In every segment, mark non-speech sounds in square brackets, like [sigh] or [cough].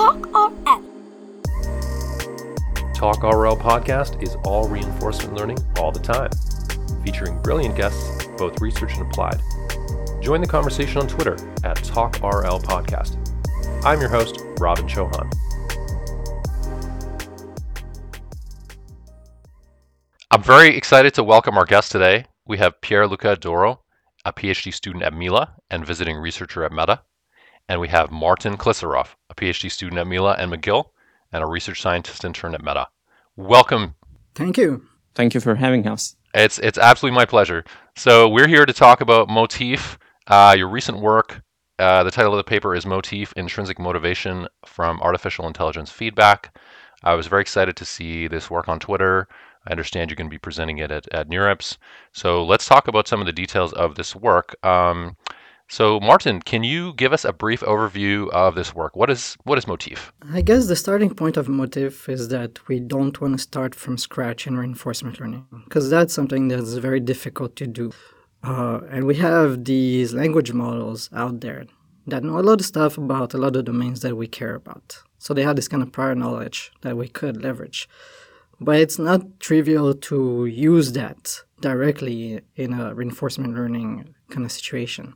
Talk RL. Talk RL podcast is all reinforcement learning all the time, featuring brilliant guests, both research and applied. Join the conversation on Twitter at Talk RL Podcast. I'm your host, Robin Chohan. I'm very excited to welcome our guest today. We have Pierluca D'Oro, a PhD student at Mila and visiting researcher at Meta. And we have Martin Klissarov, a PhD student at Mila and McGill and a research scientist intern at Meta. Welcome. Thank you. Thank you for having us. It's it's absolutely my pleasure. So we're here to talk about Motif, uh, your recent work. Uh, the title of the paper is Motif: Intrinsic Motivation from Artificial Intelligence Feedback. I was very excited to see this work on Twitter. I understand you're going to be presenting it at, at NeurIPS. So let's talk about some of the details of this work. Um, so Martin, can you give us a brief overview of this work? What is what is Motif? I guess the starting point of Motif is that we don't want to start from scratch in reinforcement learning because that's something that's very difficult to do. Uh, and we have these language models out there that know a lot of stuff about a lot of domains that we care about. So they have this kind of prior knowledge that we could leverage. But it's not trivial to use that directly in a reinforcement learning kind of situation.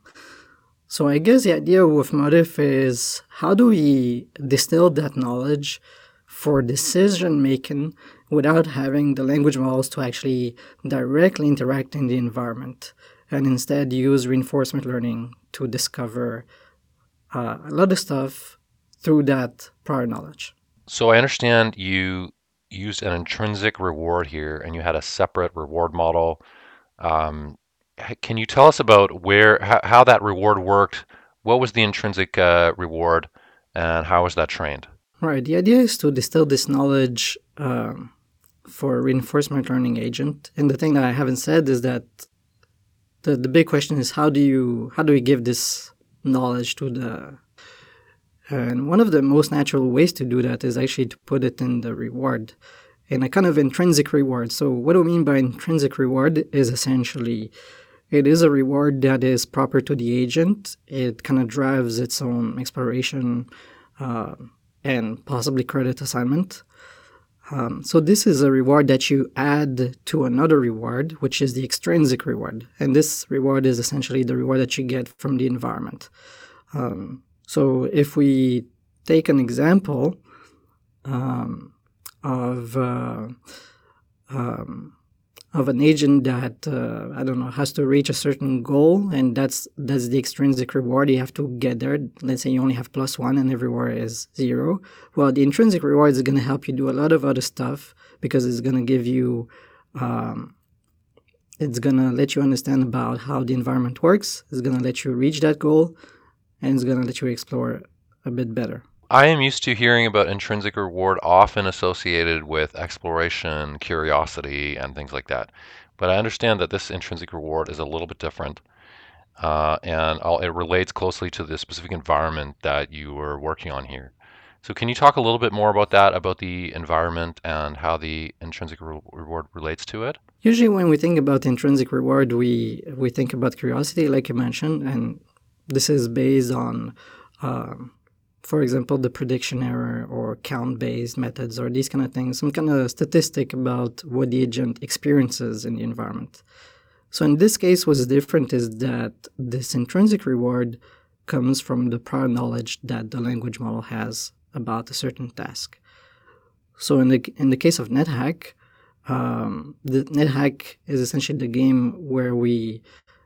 So I guess the idea with Motif is how do we distill that knowledge for decision making without having the language models to actually directly interact in the environment and instead use reinforcement learning to discover uh, a lot of stuff through that prior knowledge. So I understand you used an intrinsic reward here and you had a separate reward model. Um, can you tell us about where how, how that reward worked? What was the intrinsic uh, reward, and how was that trained? Right. The idea is to distill this knowledge um, for reinforcement learning agent. And the thing that I haven't said is that the the big question is how do you how do we give this knowledge to the and one of the most natural ways to do that is actually to put it in the reward in a kind of intrinsic reward. So what do we mean by intrinsic reward is essentially it is a reward that is proper to the agent. It kind of drives its own exploration uh, and possibly credit assignment. Um, so this is a reward that you add to another reward, which is the extrinsic reward, and this reward is essentially the reward that you get from the environment. Um, so if we take an example um, of uh, um, of an agent that uh, I don't know has to reach a certain goal, and that's that's the extrinsic reward you have to get there. Let's say you only have plus one, and everywhere is zero. Well, the intrinsic reward is going to help you do a lot of other stuff because it's going to give you, um, it's going to let you understand about how the environment works. It's going to let you reach that goal, and it's going to let you explore a bit better. I am used to hearing about intrinsic reward often associated with exploration, curiosity, and things like that. But I understand that this intrinsic reward is a little bit different, uh, and it relates closely to the specific environment that you were working on here. So, can you talk a little bit more about that, about the environment and how the intrinsic re- reward relates to it? Usually, when we think about intrinsic reward, we we think about curiosity, like you mentioned, and this is based on. Um, for example, the prediction error or count based methods or these kind of things, some kind of statistic about what the agent experiences in the environment. So in this case, what's different is that this intrinsic reward comes from the prior knowledge that the language model has about a certain task. So in the in the case of NetHack, um, the NetHack is essentially the game where we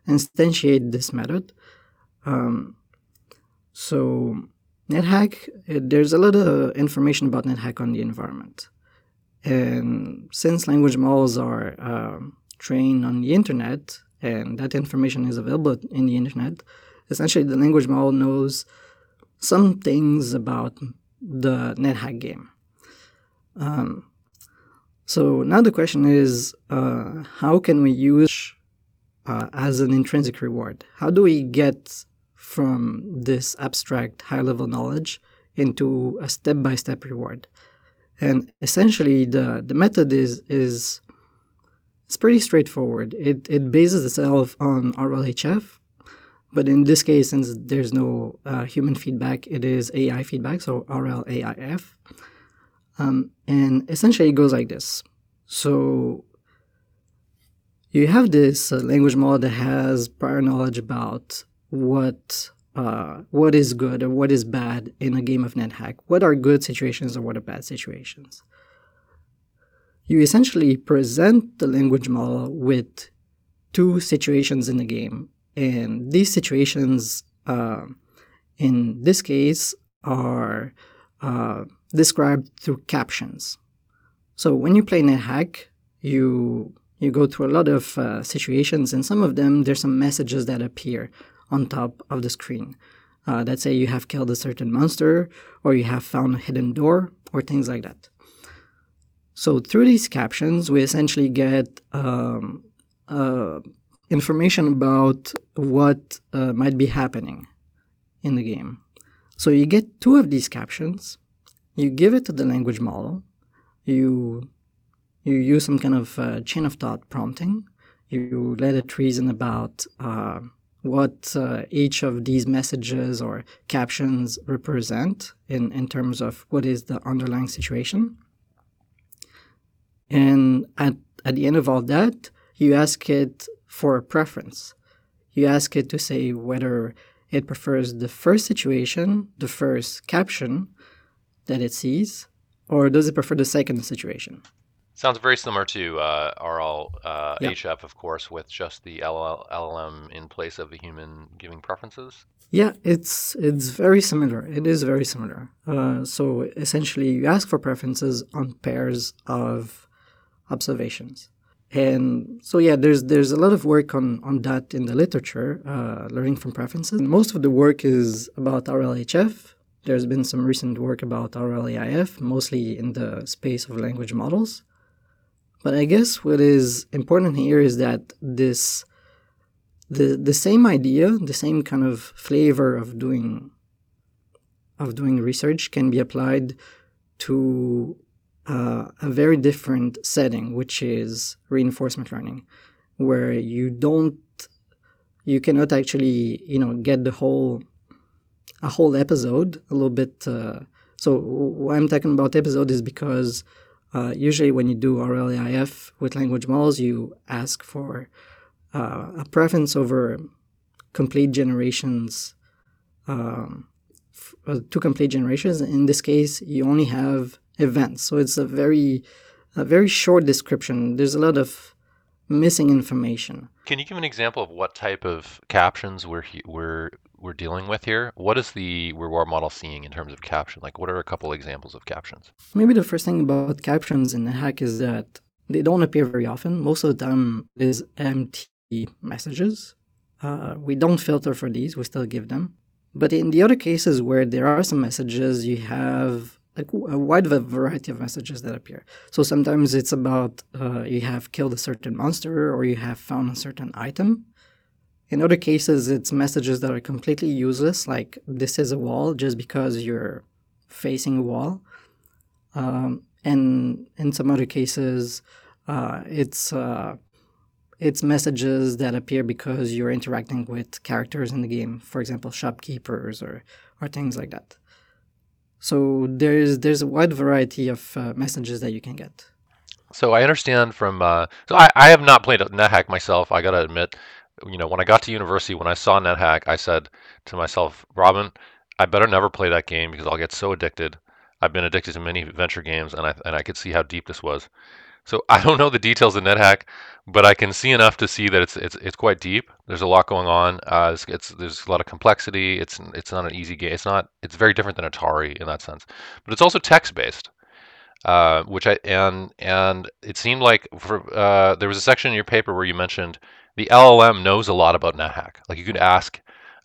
instantiate this method. Um, so NetHack, there's a lot of information about NetHack on the environment. And since language models are uh, trained on the internet and that information is available in the internet, essentially the language model knows some things about the NetHack game. Um, so now the question is uh, how can we use uh, as an intrinsic reward? How do we get from this abstract high level knowledge into a step by step reward. And essentially the, the method is is it's pretty straightforward. It it bases itself on RLHF. But in this case, since there's no uh, human feedback, it is AI feedback, so RLAIF. Um, and essentially, it goes like this. So you have this uh, language model that has prior knowledge about what uh, what is good or what is bad in a game of NetHack. What are good situations or what are bad situations? You essentially present the language model with two situations in the game, and these situations, uh, in this case, are uh, described through captions. So when you play NetHack, you you go through a lot of uh, situations, and some of them there's some messages that appear on top of the screen uh, that say you have killed a certain monster, or you have found a hidden door, or things like that. So through these captions, we essentially get um, uh, information about what uh, might be happening in the game. So you get two of these captions, you give it to the language model, you you use some kind of uh, chain of thought prompting. You let it reason about uh, what uh, each of these messages or captions represent in, in terms of what is the underlying situation. And at, at the end of all that, you ask it for a preference. You ask it to say whether it prefers the first situation, the first caption that it sees, or does it prefer the second situation? Sounds very similar to uh, RL uh, yep. HF, of course, with just the LL, LLM in place of the human giving preferences. Yeah, it's it's very similar. It is very similar. Uh, so essentially, you ask for preferences on pairs of observations, and so yeah, there's there's a lot of work on on that in the literature, uh, learning from preferences. Most of the work is about RLHF. There's been some recent work about RLAIF, mostly in the space of language models. But I guess what is important here is that this the the same idea, the same kind of flavor of doing of doing research can be applied to uh, a very different setting, which is reinforcement learning, where you don't you cannot actually you know get the whole a whole episode a little bit. Uh, so why I'm talking about episode is because uh, usually, when you do RLAIF with language models, you ask for uh, a preference over complete generations, um, f- uh, two complete generations. In this case, you only have events, so it's a very, a very short description. There's a lot of missing information. Can you give an example of what type of captions we're we're we're dealing with here? What is the reward model seeing in terms of caption? Like, what are a couple examples of captions? Maybe the first thing about captions in Hack is that they don't appear very often. Most of the time, empty messages. Uh, we don't filter for these; we still give them. But in the other cases where there are some messages, you have like a wide variety of messages that appear. So sometimes it's about uh, you have killed a certain monster or you have found a certain item. In other cases, it's messages that are completely useless, like this is a wall just because you're facing a wall. Um, and in some other cases, uh, it's uh, it's messages that appear because you're interacting with characters in the game, for example, shopkeepers or or things like that. So there's there's a wide variety of uh, messages that you can get. So I understand from uh, so I, I have not played NetHack myself. I gotta admit, you know, when I got to university, when I saw NetHack, I said to myself, Robin, I better never play that game because I'll get so addicted. I've been addicted to many adventure games, and I and I could see how deep this was. So [laughs] I don't know the details of NetHack, but I can see enough to see that it's it's it's quite deep. There's a lot going on. Uh, it's, it's, there's a lot of complexity. It's it's not an easy game. It's not. It's very different than Atari in that sense. But it's also text based, uh, which I and and it seemed like for uh, there was a section in your paper where you mentioned the LLM knows a lot about NetHack. Like you could ask,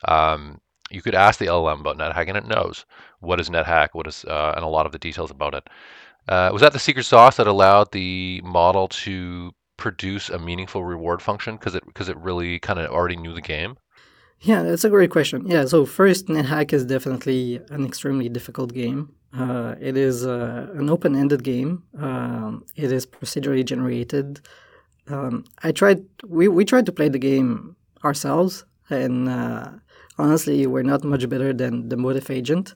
um, you could ask the LLM about NetHack, and it knows what is NetHack, what is, uh, and a lot of the details about it. Uh, was that the secret sauce that allowed the model to produce a meaningful reward function because it because it really kind of already knew the game? Yeah, that's a great question. Yeah, so first, NetHack is definitely an extremely difficult game. Uh, it is uh, an open-ended game. Um, it is procedurally generated um, I tried. We we tried to play the game ourselves, and uh, honestly, we're not much better than the Motif agent.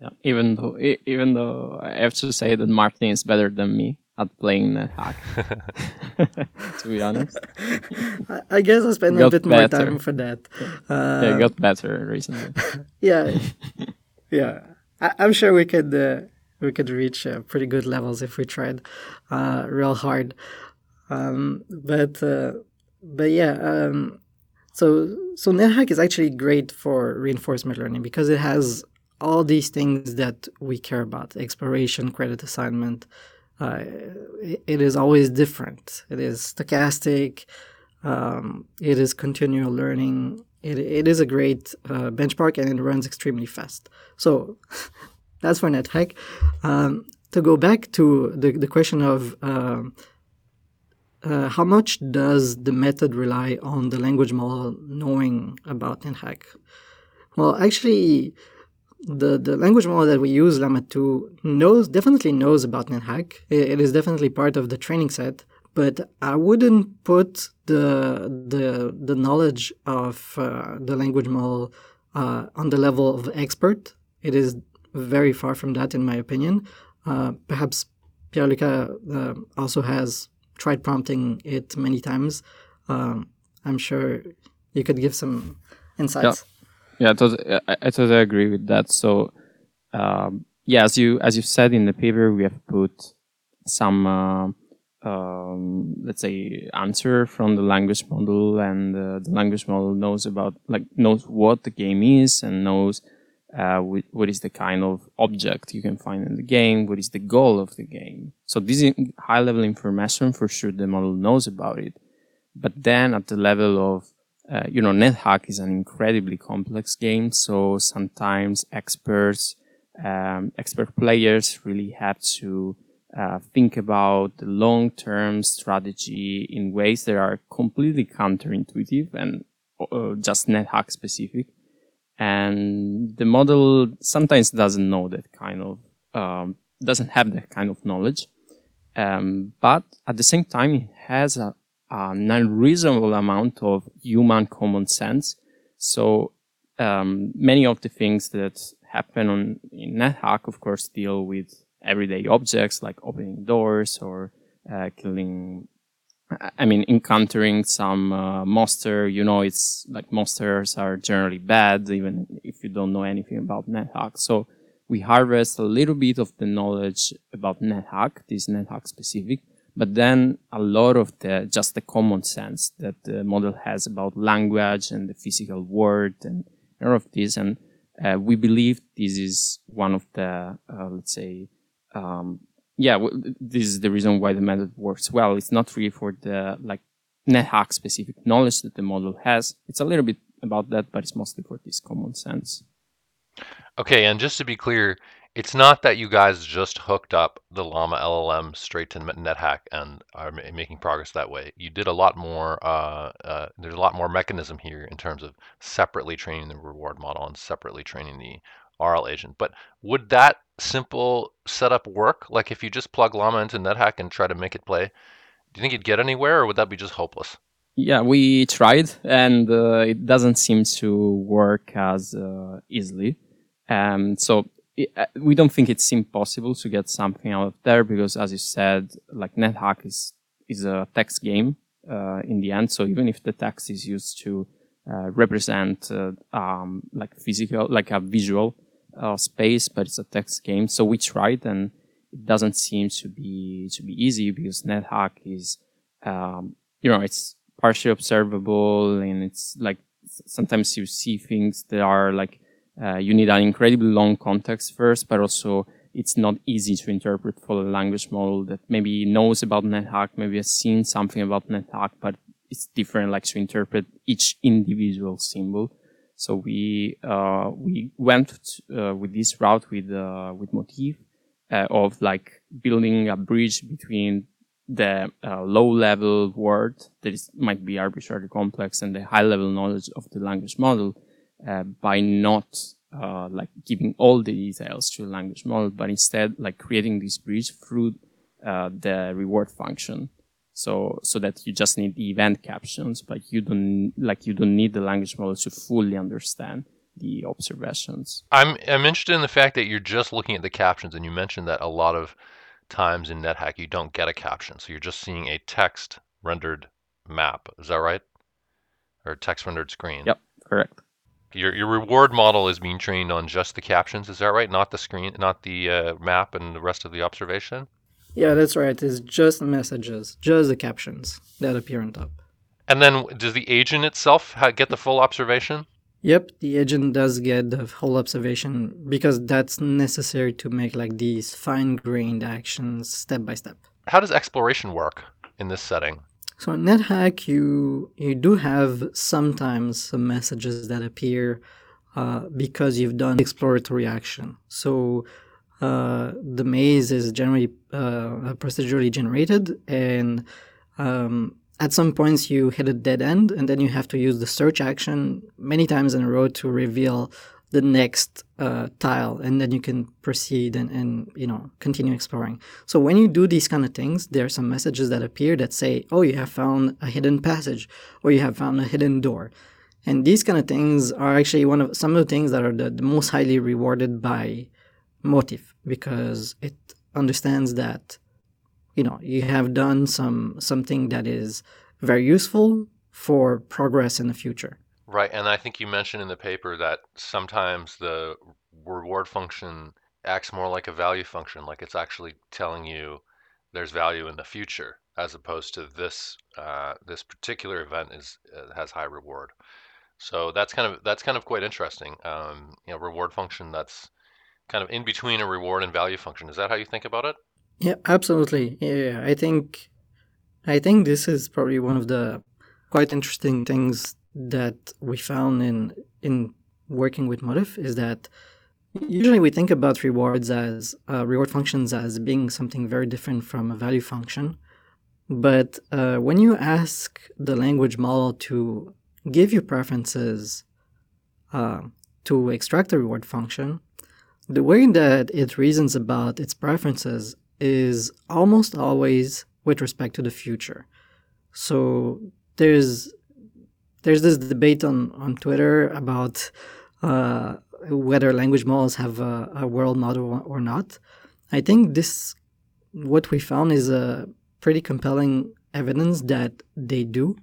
Yeah, even though even though I have to say that Martin is better than me at playing NetHack. [laughs] to be honest, [laughs] I, guess I spent a bit better. more time for that. Uh, yeah, got better recently. [laughs] yeah, yeah. I, am sure we could uh, we could reach uh, pretty good levels if we tried uh, real hard. Um, but uh, but yeah. Um, so so NetHack is actually great for reinforcement learning because it has all these things that we care about: exploration, credit assignment. Uh, it, it is always different. It is stochastic. Um, it is continual learning. It, it is a great uh, benchmark and it runs extremely fast. So [laughs] that's for NetHack. Um, to go back to the, the question of uh, uh, how much does the method rely on the language model knowing about NetHack? Well, actually, the, the language model that we use, Llama 2, knows definitely knows about NetHack. It, it is definitely part of the training set, but I wouldn't put the the the knowledge of uh, the language model uh, on the level of expert. It is very far from that, in my opinion. Uh, perhaps Pierluca uh, also has tried prompting it many times. Um, I'm sure you could give some insights. Yeah, yeah I, totally, I, I totally agree with that. So, um, yeah, as you as you said in the paper, we have put some uh, um, let's say answer from the language model, and uh, the language model knows about like knows what the game is and knows uh, what is the kind of object you can find in the game, what is the goal of the game. So this is high level information for sure the model knows about it. But then at the level of, uh, you know, NetHack is an incredibly complex game. So sometimes experts, um, expert players really have to uh, think about the long-term strategy in ways that are completely counterintuitive and uh, just NetHack specific and the model sometimes doesn't know that kind of um, doesn't have that kind of knowledge. Um, but at the same time it has a, an unreasonable amount of human common sense. So um, many of the things that happen on in NetHack of course deal with everyday objects like opening doors or uh, killing I mean, encountering some uh, monster, you know, it's like monsters are generally bad, even if you don't know anything about NetHack. So we harvest a little bit of the knowledge about NetHack, this NetHack specific, but then a lot of the just the common sense that the model has about language and the physical world and all of this. And uh, we believe this is one of the, uh, let's say, um, yeah, this is the reason why the method works well. It's not really for the like NetHack specific knowledge that the model has. It's a little bit about that, but it's mostly for this common sense. Okay, and just to be clear, it's not that you guys just hooked up the Llama LLM straight to NetHack and are making progress that way. You did a lot more. Uh, uh, there's a lot more mechanism here in terms of separately training the reward model and separately training the RL agent. But would that simple setup work? Like if you just plug Llama into NetHack and try to make it play, do you think you'd get anywhere, or would that be just hopeless? Yeah, we tried, and uh, it doesn't seem to work as uh, easily. Um, so it, uh, we don't think it's impossible to get something out of there because, as you said, like NetHack is is a text game uh, in the end. So even if the text is used to uh, represent uh, um, like physical, like a visual uh, space, but it's a text game. So we tried, and it doesn't seem to be to be easy because NetHack is, um, you know, it's partially observable, and it's like sometimes you see things that are like uh, you need an incredibly long context first, but also it's not easy to interpret for a language model that maybe knows about NetHack, maybe has seen something about NetHack, but it's different, like to interpret each individual symbol. So we uh, we went uh, with this route with uh, with Motif uh, of like building a bridge between the uh, low level word that is might be arbitrarily complex and the high level knowledge of the language model uh, by not like giving all the details to the language model, but instead like creating this bridge through the reward function. So, so that you just need the event captions, but you don't, like, you don't need the language model to fully understand the observations. I'm, I'm interested in the fact that you're just looking at the captions and you mentioned that a lot of times in NetHack you don't get a caption. So you're just seeing a text rendered map. Is that right? Or text rendered screen? Yep, correct. Your your reward model is being trained on just the captions, is that right? Not the screen, not the uh, map and the rest of the observation. Yeah, that's right. It's just messages, just the captions that appear on top. And then does the agent itself get the full observation? Yep, the agent does get the whole observation because that's necessary to make like these fine-grained actions step by step. How does exploration work in this setting? So in NetHack, you you do have sometimes some messages that appear uh, because you've done exploratory action. So uh, the maze is generally uh, procedurally generated, and um, at some points you hit a dead end, and then you have to use the search action many times in a row to reveal the next uh, tile and then you can proceed and, and you know continue exploring. So when you do these kind of things there are some messages that appear that say oh you have found a hidden passage or you have found a hidden door. And these kind of things are actually one of some of the things that are the, the most highly rewarded by motif because it understands that you know you have done some something that is very useful for progress in the future Right, and I think you mentioned in the paper that sometimes the reward function acts more like a value function, like it's actually telling you there's value in the future, as opposed to this uh, this particular event is uh, has high reward. So that's kind of that's kind of quite interesting. Um, you know, reward function that's kind of in between a reward and value function. Is that how you think about it? Yeah, absolutely. Yeah, I think I think this is probably one of the quite interesting things that we found in in working with Motif is that usually we think about rewards as uh, reward functions as being something very different from a value function. But uh, when you ask the language model to give you preferences uh, to extract a reward function, the way that it reasons about its preferences is almost always with respect to the future. So there's there's this debate on, on Twitter about uh, whether language models have a, a, world model or not. I think this, what we found is a pretty compelling evidence that they do.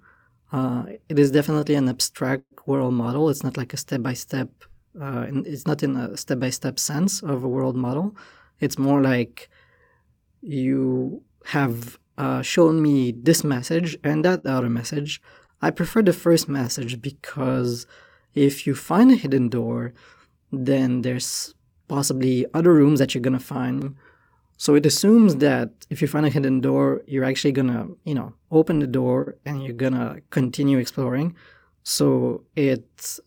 Uh, it is definitely an abstract world model. It's not like a step by step. It's not in a step by step sense of a world model. It's more like you have uh, shown me this message and that other message I prefer the first message because if you find a hidden door, then there's possibly other rooms that you're going to find. So it assumes that if you find a hidden door, you're actually going to, you know, open the door and you're going to continue exploring. So it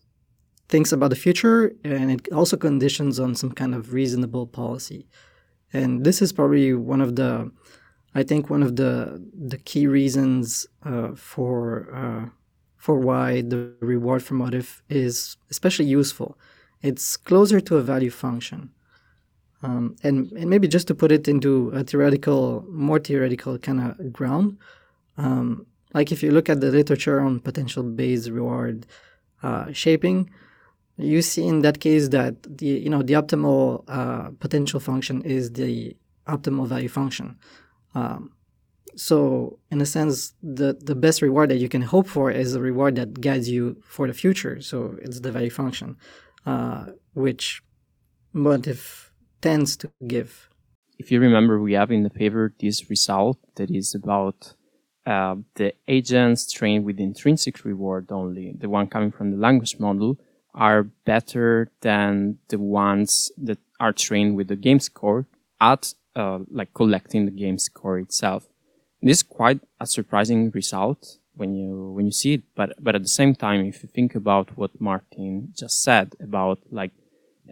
thinks about the future and it also conditions on some kind of reasonable policy. And this is probably one of the I think one of the the key reasons uh, for uh, for why the reward for motif is especially useful, it's closer to a value function. Um, and, and maybe just to put it into a theoretical, more theoretical kind of ground, um, like if you look at the literature on potential based reward uh, shaping, you see in that case that the you know the optimal uh, potential function is the optimal value function. Um, so, in a sense, the, the best reward that you can hope for is a reward that guides you for the future. So, it's the value function, uh, which Motif tends to give. If you remember, we have in the paper this result that is about uh, the agents trained with intrinsic reward only, the one coming from the language model, are better than the ones that are trained with the game score at uh, like collecting the game score itself. This is quite a surprising result when you when you see it, but but at the same time, if you think about what Martin just said about like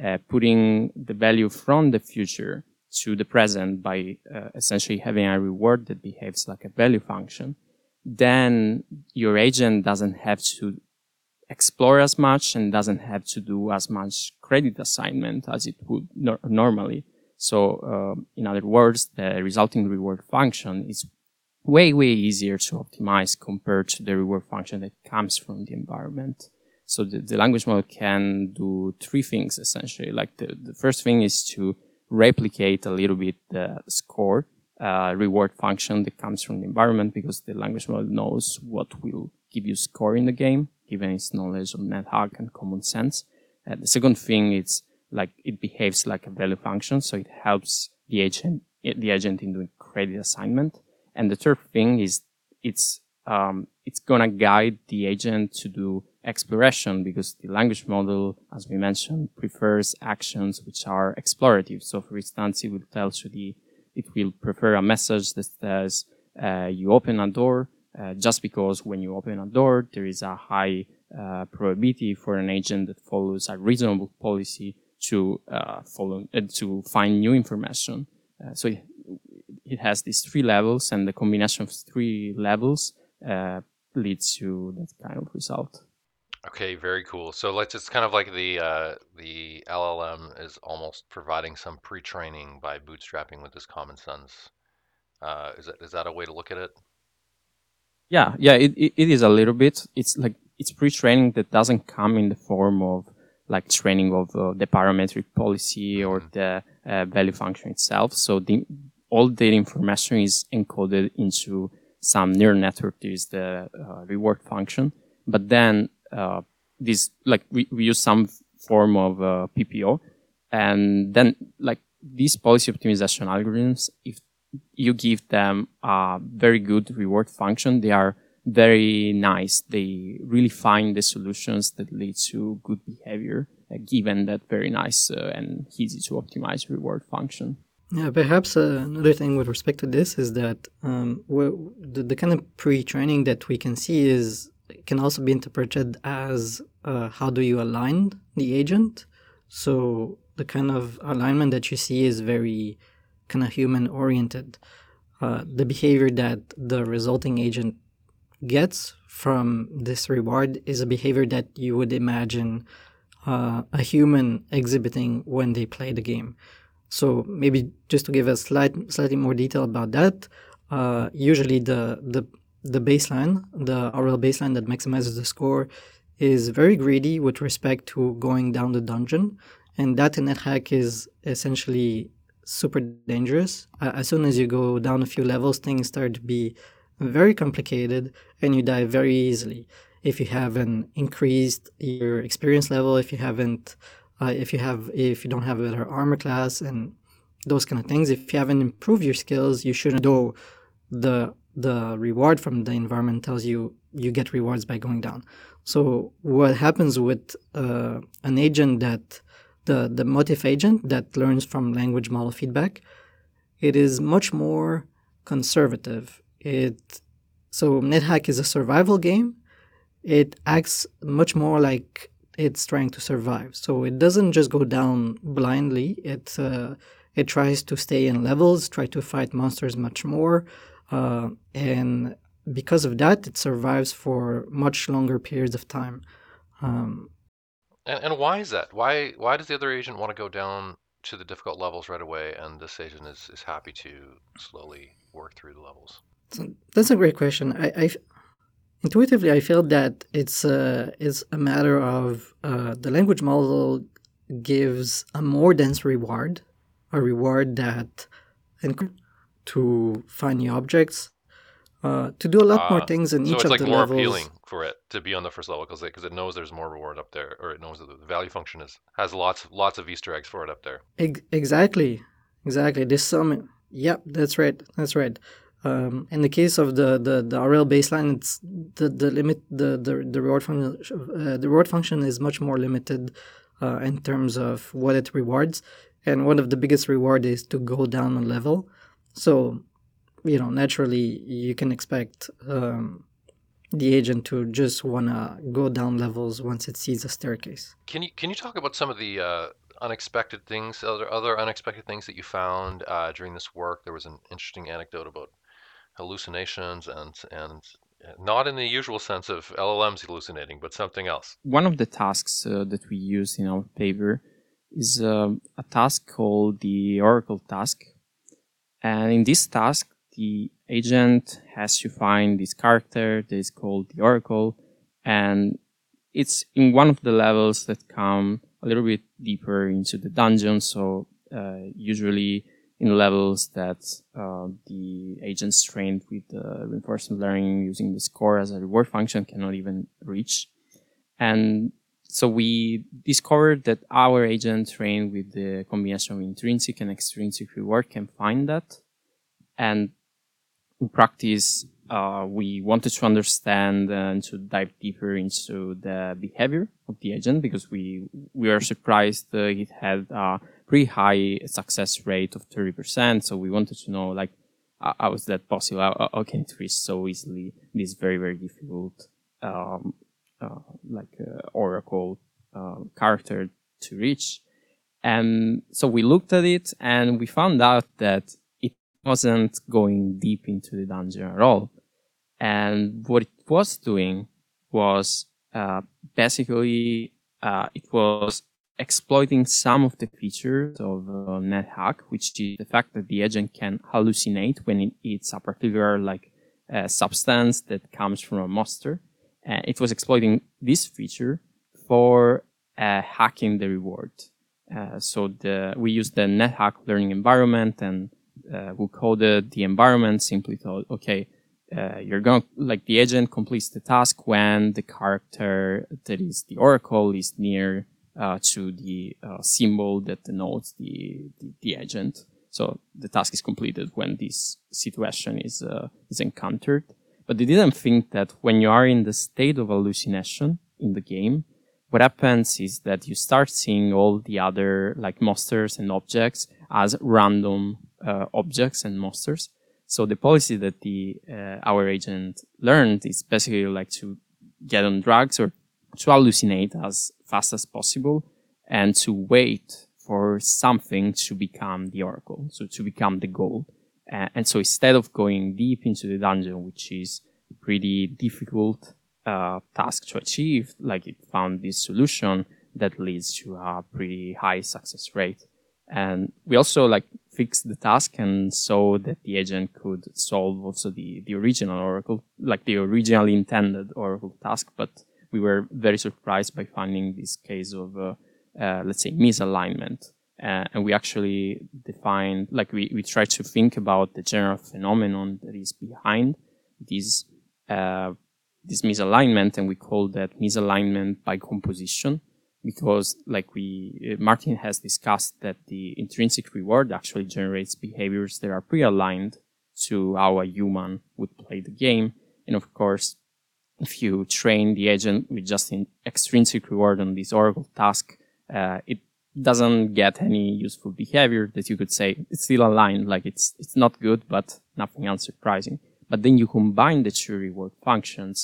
uh, putting the value from the future to the present by uh, essentially having a reward that behaves like a value function, then your agent doesn't have to explore as much and doesn't have to do as much credit assignment as it would no- normally. So, uh, in other words, the resulting reward function is way, way easier to optimize compared to the reward function that comes from the environment. So the, the language model can do three things essentially. Like the, the first thing is to replicate a little bit the score uh, reward function that comes from the environment because the language model knows what will give you score in the game, given its knowledge of NetHack and common sense. Uh, the second thing is like it behaves like a value function, so it helps the agent the agent in doing credit assignment. And the third thing is it's um, it's gonna guide the agent to do exploration because the language model, as we mentioned, prefers actions which are explorative. So, for instance, it will tell to the it will prefer a message that says uh, you open a door just because when you open a door there is a high uh, probability for an agent that follows a reasonable policy to uh, follow uh, to find new information. Uh, so it, it, has these three levels, and the combination of three levels leads to that kind of result. Okay, very cool. So let's it's kind of like the uh, the LLM is almost providing some pre-training by bootstrapping with this common sense. Uh, is that is that a way to look at it? Yeah, yeah, it, it, it is a little bit. It's like it's pre-training that doesn't come in the form of like training of uh, the parametric policy or mm-hmm. the uh, value function itself. So the all the information is encoded into some neural network. There is the uh, reward function, but then uh, this like we, we use some form of uh, PPO, and then like these policy optimization algorithms, if you give them a very good reward function, they are very nice. They really find the solutions that lead to good behavior, uh, given that very nice uh, and easy to optimize reward function. Yeah, perhaps uh, another thing with respect to this is that um, the, the kind of pre-training that we can see is can also be interpreted as uh, how do you align the agent. So the kind of alignment that you see is very kind of human oriented. Uh, the behavior that the resulting agent gets from this reward is a behavior that you would imagine uh, a human exhibiting when they play the game. So maybe just to give a slight, slightly more detail about that, uh, usually the, the the baseline, the RL baseline that maximizes the score, is very greedy with respect to going down the dungeon. And that in NetHack is essentially super dangerous. Uh, as soon as you go down a few levels, things start to be very complicated and you die very easily. If you haven't increased your experience level, if you haven't, uh, if you have, if you don't have a better armor class and those kind of things, if you haven't improved your skills, you shouldn't do the the reward from the environment tells you you get rewards by going down. So what happens with uh, an agent that the the motif agent that learns from language model feedback, it is much more conservative. It so NetHack is a survival game. It acts much more like it's trying to survive. So it doesn't just go down blindly. It uh, it tries to stay in levels, try to fight monsters much more. Uh, and because of that, it survives for much longer periods of time. Um, and, and why is that? Why why does the other agent want to go down to the difficult levels right away, and this agent is, is happy to slowly work through the levels? So that's a great question. I, I intuitively I feel that it's a it's a matter of uh, the language model gives a more dense reward, a reward that to find new objects, uh, to do a lot uh, more ah, things in so each of like the levels. So it's like more appealing for it to be on the first level because it, cause it knows there's more reward up there, or it knows that the value function is has lots lots of Easter eggs for it up there. exactly, exactly. This some. Yep, that's right. That's right. Um, in the case of the, the, the RL baseline, it's the, the limit the, the, the reward function uh, the reward function is much more limited uh, in terms of what it rewards, and one of the biggest reward is to go down a level. So, you know, naturally, you can expect um, the agent to just want to go down levels once it sees a staircase. Can you can you talk about some of the uh, unexpected things, other other unexpected things that you found uh, during this work? There was an interesting anecdote about hallucinations and and not in the usual sense of LLMs hallucinating, but something else. One of the tasks uh, that we use in our paper is uh, a task called the Oracle task, and in this task, the agent has to find this character that is called the Oracle, and it's in one of the levels that come a little bit deeper into the dungeon. So uh, usually in levels that uh, the agents trained with reinforcement learning using the score as a reward function cannot even reach. And so we discovered that our agent trained with the combination of intrinsic and extrinsic reward can find that. And in practice, uh, we wanted to understand and to dive deeper into the behavior of the agent because we we were surprised it had a pretty high success rate of 30%. So we wanted to know like how is that possible? How, how can it reach so easily this very very difficult um, uh, like uh, Oracle uh, character to reach? And so we looked at it and we found out that wasn't going deep into the dungeon at all. And what it was doing was uh, basically uh, it was exploiting some of the features of uh, NetHack, which is the fact that the agent can hallucinate when it eats a particular like uh, substance that comes from a monster. It was exploiting this feature for uh, hacking the reward. Uh, so the we used the NetHack learning environment and uh, who coded the environment simply thought, okay, uh, you're going like the agent completes the task when the character that is the oracle is near uh, to the uh, symbol that denotes the, the, the agent. So the task is completed when this situation is uh, is encountered. But they didn't think that when you are in the state of hallucination in the game, what happens is that you start seeing all the other like monsters and objects as random objects and monsters. So the policy that the uh, our agent learned is basically like to get on drugs or to hallucinate as fast as possible and to wait for something to become the oracle, so to become the goal. Uh, and so instead of going deep into the dungeon, which is pretty difficult uh, task to achieve, like it found this solution that leads to a pretty high success rate. And we also like fixed the task and so that the agent could solve also the, the original Oracle, like the originally intended Oracle task. But we were very surprised by finding this case of, uh, uh, let's say, misalignment. Uh, and we actually defined, like we, we tried to think about the general phenomenon that is behind this, uh, this misalignment and we call that misalignment by composition because like we uh, Martin has discussed that the intrinsic reward actually generates behaviors that are pre-aligned to how a human would play the game. And of course if you train the agent with just an extrinsic reward on this oracle task uh, it doesn't get any useful behavior that you could say it's still aligned like it's it's not good but nothing unsurprising. But then you combine the two reward functions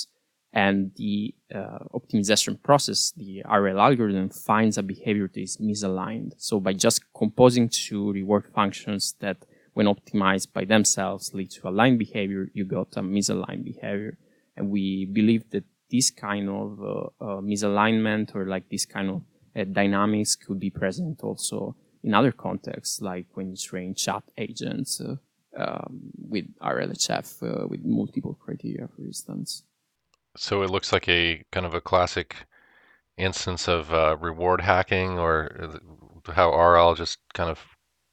and the uh, optimization process, the RL algorithm finds a behavior that is misaligned. So by just composing two reward functions that when optimized by themselves lead to aligned behavior, you got a misaligned behavior. And we believe that this kind of uh, uh, misalignment or like this kind of uh, dynamics could be present also in other contexts, like when you train chat agents uh, um, with RLHF uh, with multiple criteria, for instance. So it looks like a kind of a classic instance of uh, reward hacking, or how RL just kind of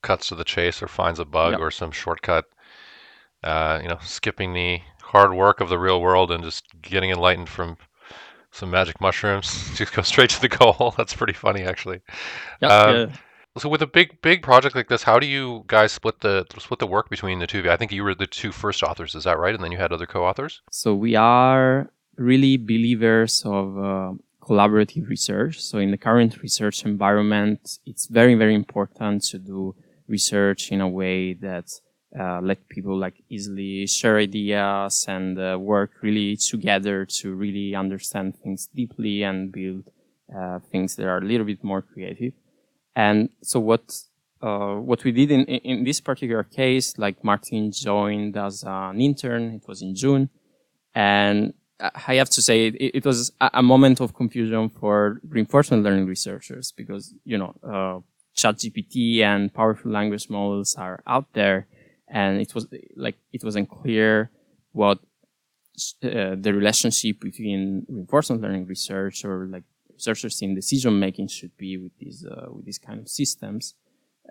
cuts to the chase or finds a bug yep. or some shortcut. Uh, you know, skipping the hard work of the real world and just getting enlightened from some magic mushrooms. [laughs] just go straight to the goal. [laughs] That's pretty funny, actually. Yep, um, yeah. So with a big big project like this, how do you guys split the split the work between the two of you? I think you were the two first authors, is that right? And then you had other co-authors. So we are really believers of uh, collaborative research. So in the current research environment, it's very, very important to do research in a way that uh, let people like easily share ideas and uh, work really together to really understand things deeply and build uh, things that are a little bit more creative. And so what uh, what we did in, in this particular case, like Martin joined as an intern, it was in June, and I have to say it, it was a, moment of confusion for reinforcement learning researchers because you know uh, ChatGPT and powerful language models are out there, and it was like it wasn't clear what uh, the relationship between reinforcement learning research or like researchers in decision making should be with these uh, with these kind of systems.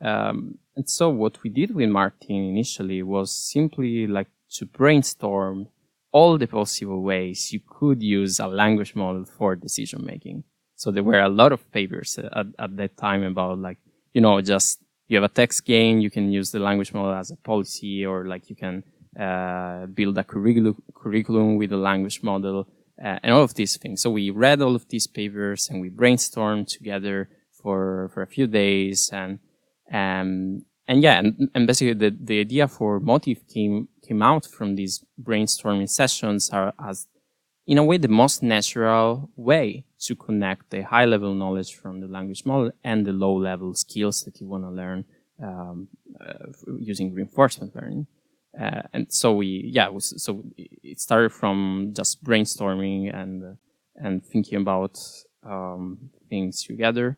Um, and so what we did with Martin initially was simply like to brainstorm all the possible ways you could use a language model for decision making. So there were a lot of papers at, at that time about like, you know, just you have a text game, you can use the language model as a policy or like you can uh, build a curriculum, curriculum with a language model uh, and all of these things. So we read all of these papers and we brainstormed together for, for a few days and, um, and yeah, and, and basically the, the idea for Motif came came out from these brainstorming sessions are as in a way the most natural way to connect the high level knowledge from the language model and the low level skills that you want to learn um, uh, using reinforcement learning. Uh, and so we, yeah, so it started from just brainstorming and and thinking about um, things together.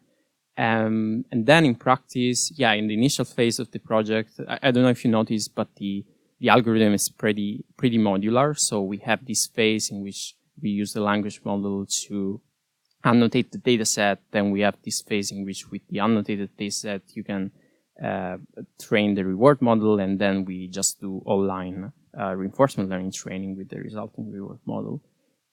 Um, and then in practice, yeah, in the initial phase of the project, I, I don't know if you noticed, but the the algorithm is pretty pretty modular. So we have this phase in which we use the language model to annotate the data set. Then we have this phase in which with the annotated data set, you can uh, train the reward model. And then we just do online uh, reinforcement learning training with the resulting reward model.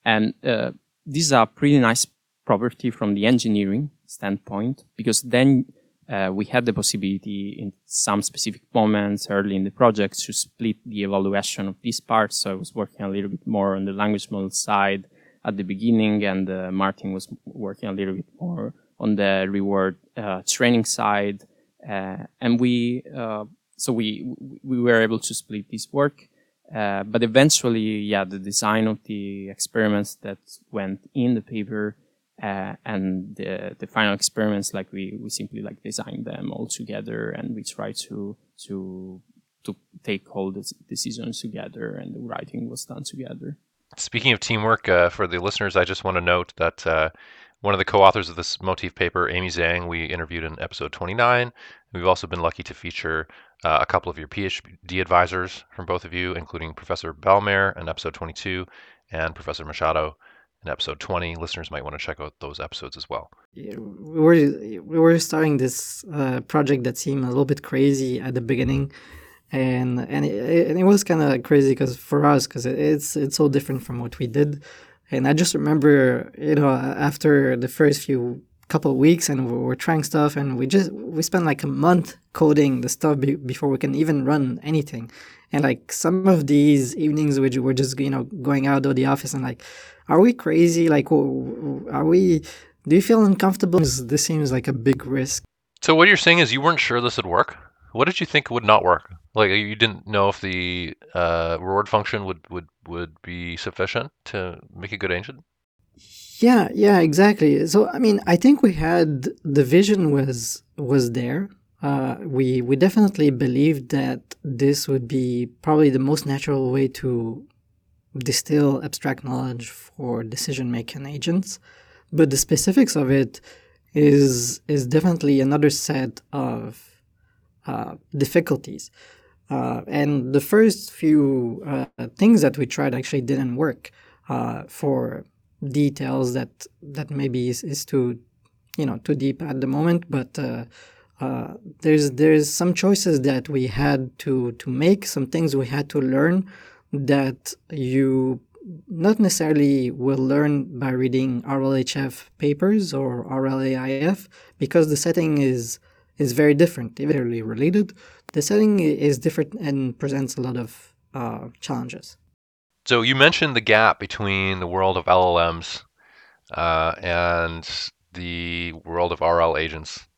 And uh, this is a pretty nice property from the engineering standpoint because then uh, we had the possibility in some specific moments early in the project to split the evaluation of these parts. So I was working a little bit more on the language model side at the beginning, and uh, Martin was working a little bit more on the reward uh, training side. Uh, and we, uh, so we we were able to split this work. Uh, but eventually, yeah, the design of the experiments that went in the paper uh, and the, the final experiments, like we, we simply like design them all together and we try to, to, to take all the decisions together and the writing was done together. Speaking of teamwork, uh, for the listeners, I just want to note that uh, one of the co-authors of this motif paper, Amy Zhang, we interviewed in episode 29. We've also been lucky to feature uh, a couple of your PhD advisors from both of you, including Professor Bellemare in episode 22 and Professor Machado in episode 20. Listeners might want to check out those episodes as well. We were we were starting this uh, project that seemed a little bit crazy at the beginning, and and it, and it was kind of crazy because for us because it's it's so different from what we did, and I just remember you know after the first few couple of weeks and we were trying stuff and we just we spent like a month coding the stuff be, before we can even run anything and like some of these evenings we were just you know going out of the office and like are we crazy? Like, are we? Do you feel uncomfortable? This seems like a big risk. So what you're saying is you weren't sure this would work. What did you think would not work? Like you didn't know if the uh, reward function would, would would be sufficient to make a good agent. Yeah, yeah, exactly. So I mean, I think we had the vision was was there. Uh, we we definitely believed that this would be probably the most natural way to distill abstract knowledge for decision making agents. But the specifics of it is is definitely another set of uh, difficulties. Uh, and the first few uh, things that we tried actually didn't work uh, for details that that maybe is, is too you know too deep at the moment. But uh, uh, there's there's some choices that we had to to make, some things we had to learn that you not necessarily will learn by reading RLHF papers or RLAIF because the setting is is very different, very related. The setting is different and presents a lot of uh, challenges. So you mentioned the gap between the world of LLMs uh, and the world of RL agents,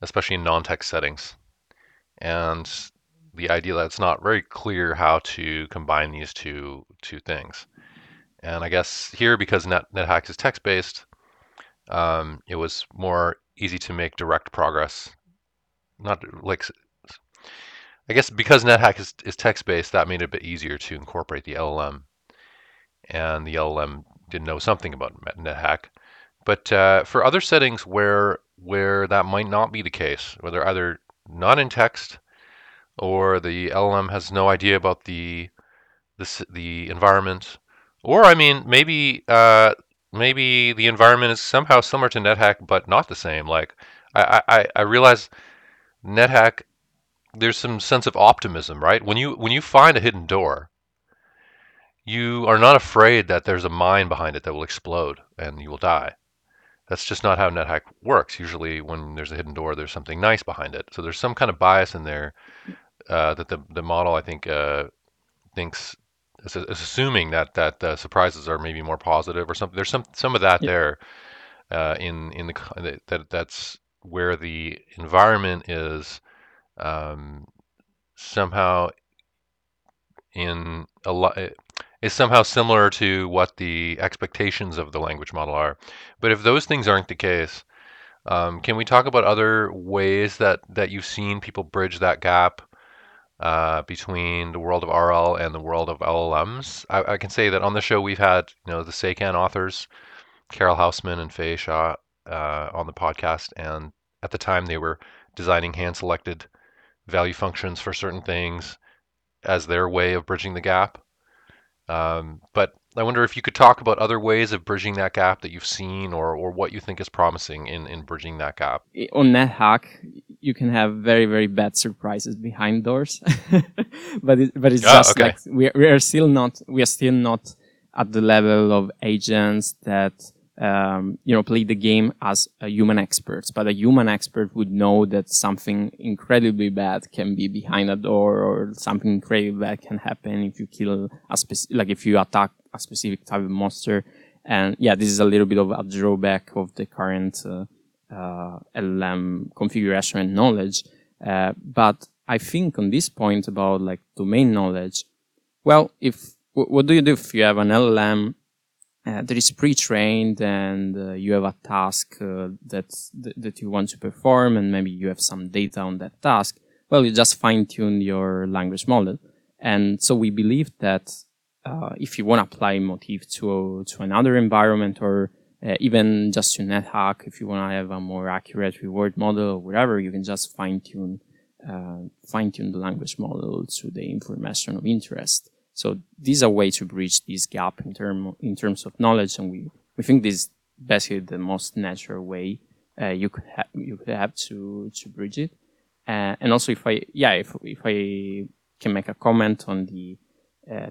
especially in non-text settings. And the idea that it's not very clear how to combine these two two things. And I guess here, because Net, NetHack is text-based, um, it was more easy to make direct progress. Not like, I guess because NetHack is, is text-based, that made it a bit easier to incorporate the LLM. And the LLM did know something about NetHack. But uh, for other settings where where that might not be the case, where they're either not in text or the LLM has no idea about the the the environment, or I mean maybe uh, maybe the environment is somehow similar to NetHack but not the same. Like I I, I realize NetHack there's some sense of optimism, right? When you when you find a hidden door, you are not afraid that there's a mine behind it that will explode and you will die. That's just not how NetHack works. Usually, when there's a hidden door, there's something nice behind it. So there's some kind of bias in there uh, that the the model I think uh, thinks is, is, assuming that that the surprises are maybe more positive or something. There's some some of that yeah. there uh, in in the that that's where the environment is um, somehow in a lot is somehow similar to what the expectations of the language model are. But if those things aren't the case, um, can we talk about other ways that, that you've seen people bridge that gap uh, between the world of RL and the world of LLMs? I, I, can say that on the show we've had you know the SAYCAN authors, Karol Hausman and Fei Xia, uh, on the podcast, and at the time they were designing hand-selected value functions for certain things as their way of bridging the gap. Um, but I wonder if you could talk about other ways of bridging that gap that you've seen or, or what you think is promising in, in bridging that gap. On NetHack, you can have very, very bad surprises behind doors. [laughs] but it, but it's oh, just okay. like we, we are still not, we are still not at the level of agents that um, you know, play the game as a human experts, but a human expert would know that something incredibly bad can be behind a door or something incredibly bad can happen if you kill a specific, like if you attack a specific type of monster. And yeah, this is a little bit of a drawback of the current, uh, uh, LLM configuration and knowledge. Uh, but I think on this point about like domain knowledge, well, if, what do you do if you have an LLM uh, that is pre-trained and uh, you have a task uh, that th- that you want to perform and maybe you have some data on that task well you just fine-tune your language model and so we believe that uh, if you want to apply motif to to another environment or uh, even just to NetHack, if you want to have a more accurate reward model or whatever, you can just fine tune uh, fine tune the language model to the information of interest. So these are ways to bridge this gap in term in terms of knowledge, and we we think this is basically the most natural way uh, you could have you could have to to bridge it. Uh, and also, if I yeah, if if I can make a comment on the uh,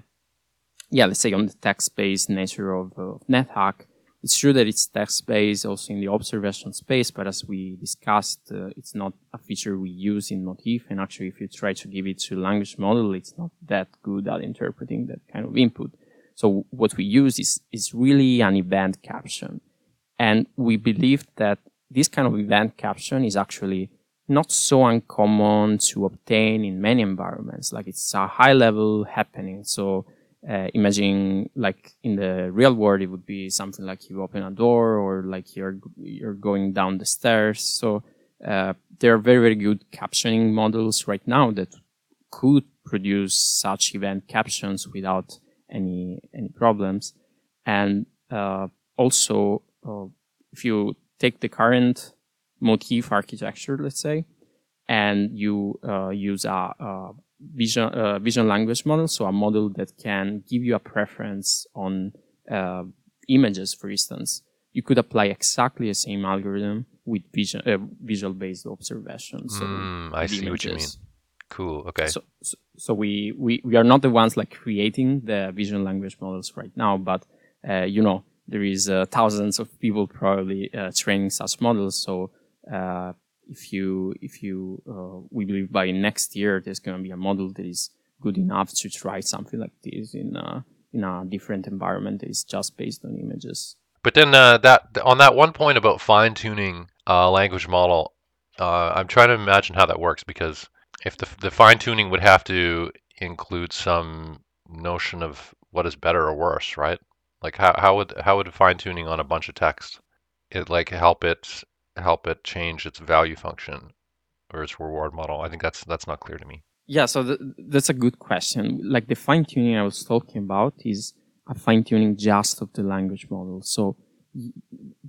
yeah, let's say on the text-based nature of, of NetHack, it's true that it's text-based also in the observation space, but as we discussed, uh, it's not a feature we use in Motif. And actually, if you try to give it to language model, it's not that good at interpreting that kind of input. So what we use is, is really an event caption. And we believe that this kind of event caption is actually not so uncommon to obtain in many environments. Like it's a high level happening. So uh, imagine like in the real world, it would be something like you open a door or like you're you're going down the stairs. So uh, there are very very good captioning models right now that could produce such event captions without any any problems. And uh, also, uh, if you take the current motif architecture, let's say, and you uh, use a, a vision uh, vision language model, so a model that can give you a preference on uh, images, for instance. You could apply exactly the same algorithm with vision uh, visual based observations. So mm, I see images. what you mean. Cool. Okay. So, so, so, we, we we are not the ones like creating the vision language models right now, but uh, you know there is uh, thousands of people probably uh, training such models. So if you if you uh, we believe by next year there's going to be a model that is good enough to try something like this in a, in a different environment that is just based on images. But then uh, that on that one point about fine tuning uh, language model, uh, I'm trying to imagine how that works because if the the fine tuning would have to include some notion of what is better or worse, right? Like how how would how would fine tuning on a bunch of text it like help it help it change its value function or its reward model? I think that's that's not clear to me. Yeah, so th- that's a good question. Like the fine tuning I was talking about is a fine tuning just of the language model. So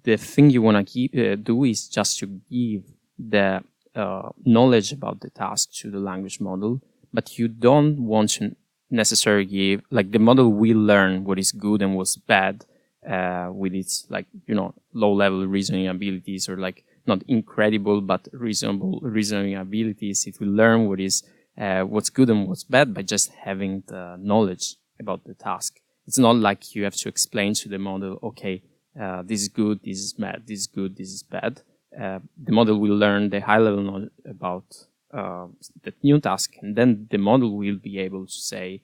the thing you want to uh, do is just to give the uh, knowledge about the task to the language model but you don't want to necessarily give like the model will learn what is good and what's bad uh, with its like you know low level reasoning abilities or like not incredible but reasonable reasoning abilities. It will learn what is uh, what's good and what's bad by just having the knowledge about the task. It's not like you have to explain to the model, okay, uh, this is good, this is bad, this is good, this is bad. Uh, the model will learn the high level knowledge about uh, the new task, and then the model will be able to say,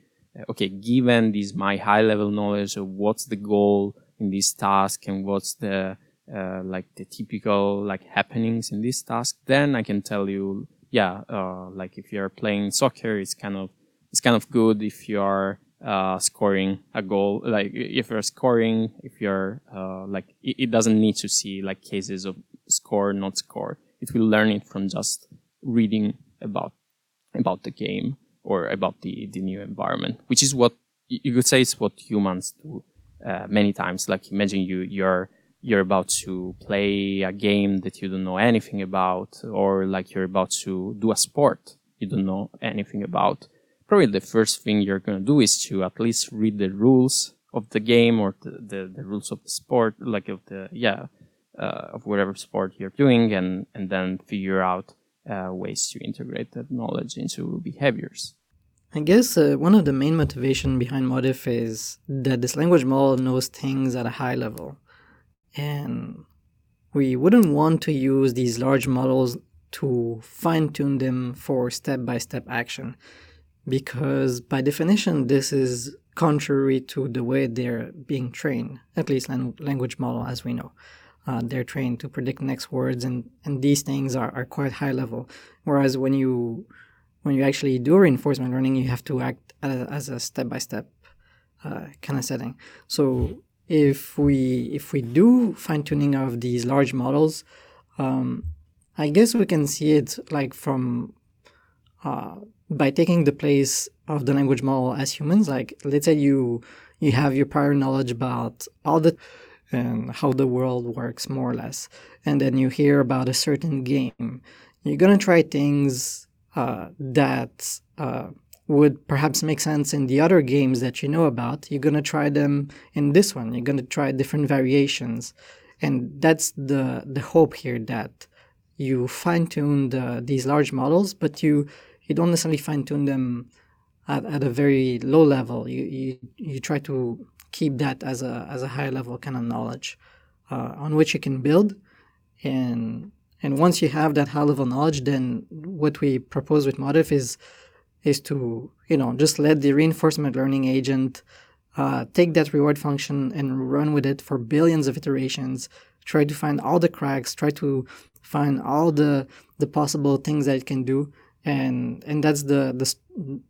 okay, given this my high level knowledge of what's the goal in this task and what's the uh, like the typical like happenings in this task, then I can tell you, yeah, uh, like if you're playing soccer, it's kind of it's kind of good if you are uh, scoring a goal. Like if you're scoring, if you're uh, like it, it, doesn't need to see like cases of score not score. It will learn it from just reading about about the game or about the the new environment, which is what you could say is what humans do uh, many times. Like imagine you you're you're about to play a game that you don't know anything about, or like you're about to do a sport you don't know anything about. Probably the first thing you're going to do is to at least read the rules of the game or the, the, the rules of the sport, like of the, yeah, uh, of whatever sport you're doing, and, and then figure out uh, ways to integrate that knowledge into behaviors. I guess uh, one of the main motivation behind Motif is that this language model knows things at a high level. And we wouldn't want to use these large models to fine tune them for step by step action because, by definition, this is contrary to the way they're being trained, at least language model as we know. Uh, they're trained to predict next words, and, and these things are, are quite high level. Whereas when you when you actually do reinforcement learning, you have to act as a step by step kind of setting. So if we if we do fine tuning of these large models, um, I guess we can see it like from uh, by taking the place of the language model as humans. Like let's say you you have your prior knowledge about all the and how the world works more or less, and then you hear about a certain game. You're gonna try things uh, that uh, would perhaps make sense in the other games that you know about, you're going to try them in this one. You're going to try different variations. And that's the, the hope here that you fine tune the, these large models, but you, you don't necessarily fine tune them at, at a very low level. You, you, you try to keep that as a, as a high level kind of knowledge uh, on which you can build. And, and once you have that high level knowledge, then what we propose with Motif is is to you know just let the reinforcement learning agent uh, take that reward function and run with it for billions of iterations try to find all the cracks try to find all the the possible things that it can do and and that's the the,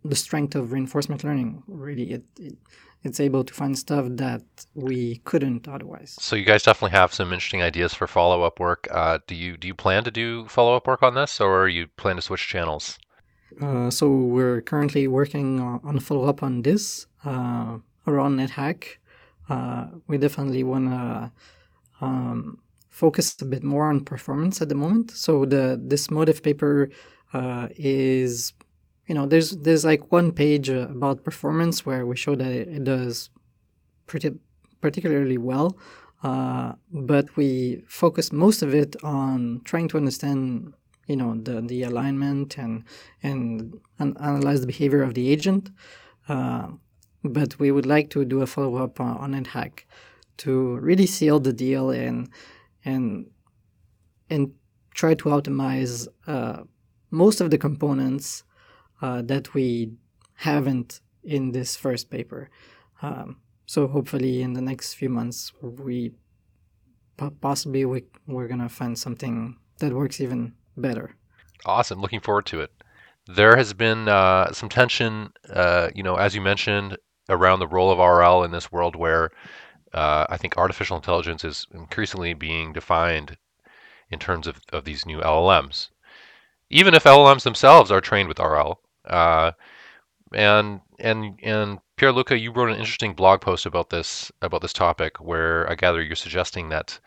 the strength of reinforcement learning really it, it it's able to find stuff that we couldn't otherwise. So you guys definitely have some interesting ideas for follow up work. Uh, do you do you plan to do follow up work on this, or you plan to switch channels? Uh, so we're currently working on a follow up on this uh, around NetHack. Uh, we definitely want to um, focus a bit more on performance at the moment. So the this Motif paper uh, is, you know, there's there's like one page uh, about performance where we show that it, it does pretty particularly well. Uh, but we focus most of it on trying to understand you know the the alignment and and, and analyze the behavior of the agent. Uh, but we would like to do a follow up on, on NetHack to really seal the deal and and and try to optimize uh, most of the components uh, that we haven't in this first paper. Um, so hopefully in the next few months we possibly we, we're gonna find something that works even better. Awesome. Looking forward to it. There has been uh, some tension, uh, you know, as you mentioned, around the role of RL in this world where uh, I think artificial intelligence is increasingly being defined in terms of, of these new LLMs. Even if LLMs themselves are trained with RL. Uh, and and and Pierluca, you wrote an interesting blog post about this about this topic where I gather you're suggesting that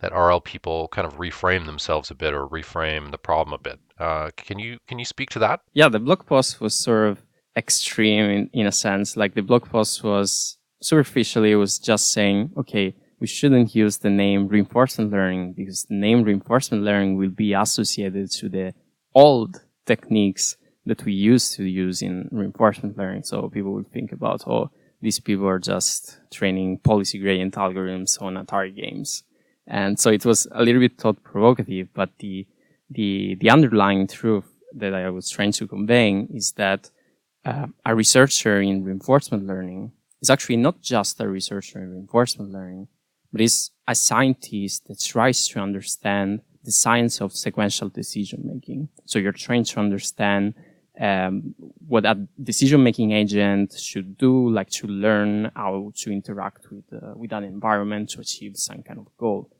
that RL people kind of reframe themselves a bit or reframe the problem a bit. Uh, can you can you speak to that? Yeah, the blog post was sort of extreme in, in a sense. Like the blog post was superficially it was just saying, okay, we shouldn't use the name reinforcement learning because the name reinforcement learning will be associated to the old techniques that we used to use in reinforcement learning. So people would think about, oh, these people are just training policy gradient algorithms on Atari games. And so it was a little bit thought provocative, but the, the, the underlying truth that I was trying to convey is that uh, a researcher in reinforcement learning is actually not just a researcher in reinforcement learning, but is a scientist that tries to understand the science of sequential decision making. So you're trying to understand um, what a decision making agent should do, like to learn how to interact with uh, with an environment to achieve some kind of goal.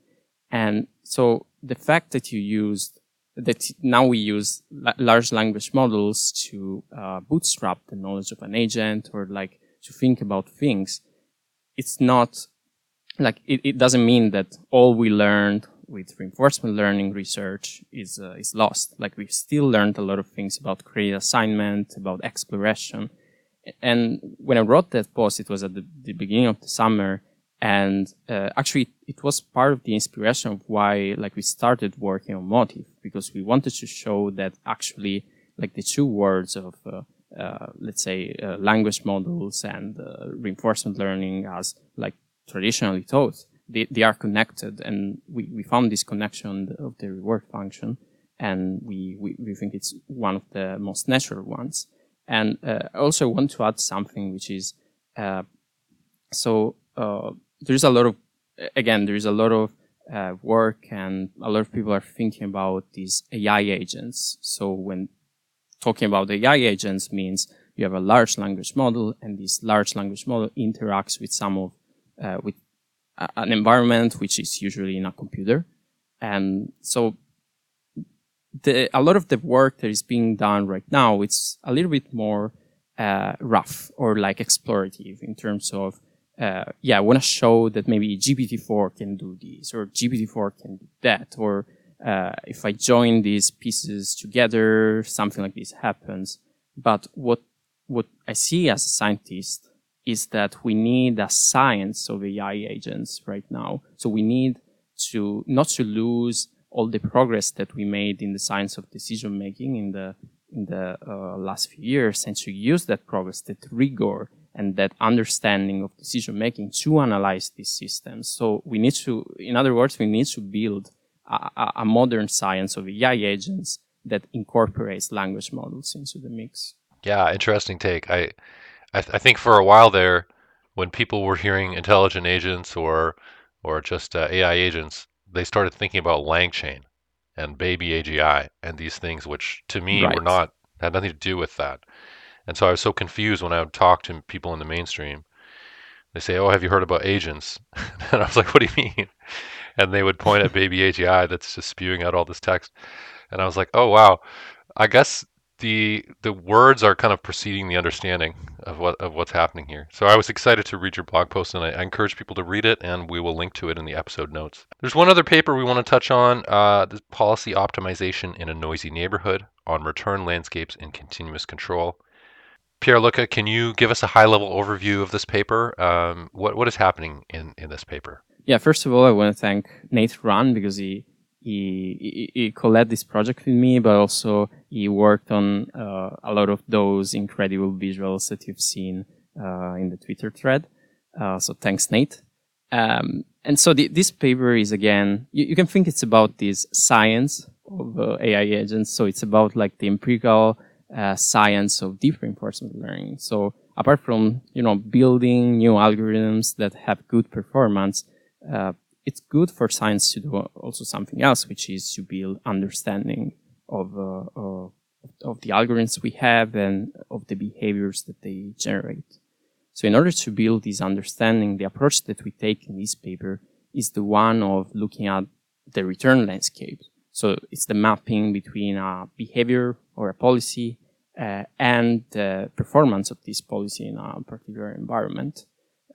And so the fact that you used that now we use la- large language models to uh, bootstrap the knowledge of an agent or like to think about things, it's not like it, it doesn't mean that all we learned with reinforcement learning research is uh, is lost. Like we've still learned a lot of things about credit assignment, about exploration. And when I wrote that post, it was at the, the beginning of the summer, and uh, actually it was part of the inspiration of why like we started working on motif because we wanted to show that actually like the two words of uh, uh, let's say uh, language models and uh, reinforcement learning as like traditionally taught they, they are connected and we, we found this connection of the reward function and we, we, we think it's one of the most natural ones. And uh, i also want to add something which is uh, so uh, there's a lot of again there's a lot of uh, work and a lot of people are thinking about these ai agents. So when talking about ai agents means you have a large language model and this large language model interacts with some of uh, with an environment which is usually in a computer. And so the, a lot of the work that is being done right now, it's a little bit more uh, rough or like explorative in terms of, uh, yeah, I want to show that maybe GPT-4 can do this or GPT-4 can do that. Or uh, if I join these pieces together, something like this happens. But what, what I see as a scientist is that we need a science of AI agents right now. So we need to not to lose all the progress that we made in the science of decision making in the in the uh, last few years, and to use that progress, that rigor, and that understanding of decision making to analyze these systems. So we need to, in other words, we need to build a, a modern science of AI agents that incorporates language models into the mix. Yeah, interesting take. I I, th- I think for a while there, when people were hearing intelligent agents or or just uh, AI agents, they started thinking about LangChain and Baby AGI and these things, which to me Right. were not had nothing to do with that. And so I was so confused when I would talk to people in the mainstream. They say, "Oh, have you heard about agents?" [laughs] and I was like, "What do you mean?" And they would point at Baby AGI that's just spewing out all this text, and I was like, "Oh wow, I guess the the words are kind of preceding the understanding of what of what's happening here. So I was excited to read your blog post, and I, I encourage people to read it, and we will link to it in the episode notes. There's one other paper we want to touch on: uh, the policy optimization in a noisy neighborhood on return landscapes in continuous control. Pierluca, can you give us a high-level overview of this paper? Um, what what is happening in in this paper? Yeah, first of all, I want to thank Nate Rahn because he he he, he co-led this project with me, but also he worked on uh, a lot of those incredible visuals that you've seen uh, in the Twitter thread. Uh, so thanks, Nate. Um, and so the, this paper is again, you, you, can think it's about this science of uh, AI agents. So it's about like the empirical uh, science of deep reinforcement learning. So apart from you know building new algorithms that have good performance, uh, it's good for science to do also something else, which is to build understanding of, uh, of, the algorithms we have and of the behaviors that they generate. So in order to build this understanding, the approach that we take in this paper is the one of looking at the return landscape. So it's the mapping between a behavior or a policy uh, and the performance of this policy in a particular environment.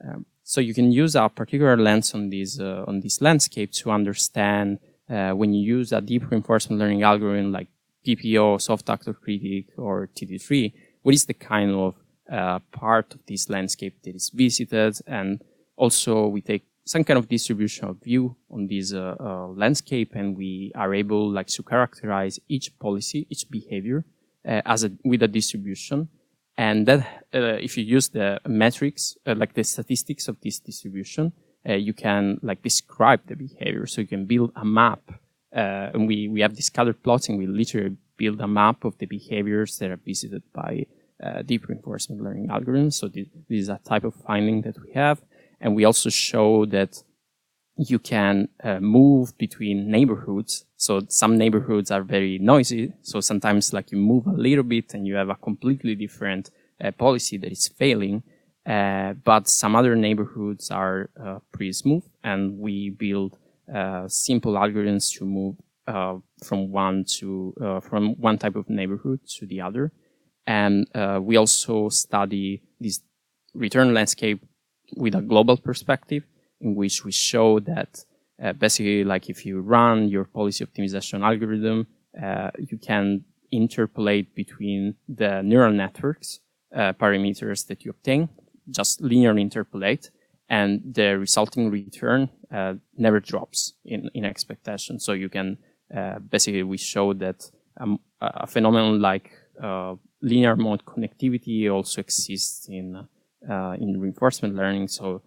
Um, so you can use a particular lens on this uh, on this landscape to understand uh, when you use a deep reinforcement learning algorithm like PPO, soft actor critic, or TD3, what is the kind of uh, part of this landscape that is visited, and also we take some kind of distribution of view on this uh, uh, landscape, and we are able like to characterize each policy, each behavior uh, as a with a distribution and that, uh, if you use the metrics, uh, like the statistics of this distribution, uh, you can like describe the behavior. So you can build a map. And we, we have this scattered plotting. We literally build a map of the behaviors that are visited by uh, deep reinforcement learning algorithms. So this is a type of finding that we have. And we also show that you can uh, move between neighborhoods. So some neighborhoods are very noisy. So sometimes like you move a little bit and you have a completely different uh, policy that is failing. Uh, but some other neighborhoods are uh, pretty smooth and we build uh, simple algorithms to move uh, from one to from one type of neighborhood to the other. And we also study this return landscape with a global perspective in which we show that uh, basically, like if you run your policy optimization algorithm, uh, you can interpolate between the neural networks uh, parameters that you obtain, just linear interpolate, and the resulting return uh, never drops in, in expectation. So you can uh, basically we show that um, a phenomenon like linear mode connectivity also exists in in reinforcement learning. So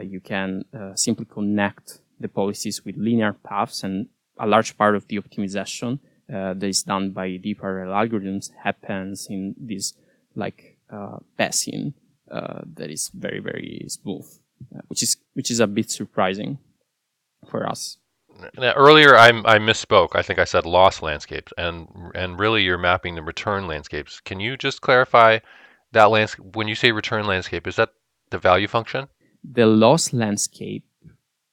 you can uh, simply connect the policies with linear paths and a large part of the optimization uh, that is done by deep RL algorithms happens in this like uh, uh, that is very very smooth, uh, which is which is a bit surprising for us. Now, earlier, I, I misspoke. I think I said loss landscapes, and and really, you're mapping the return landscapes. Can you just clarify that landscape? When you say return landscape, is that the value function? The loss landscape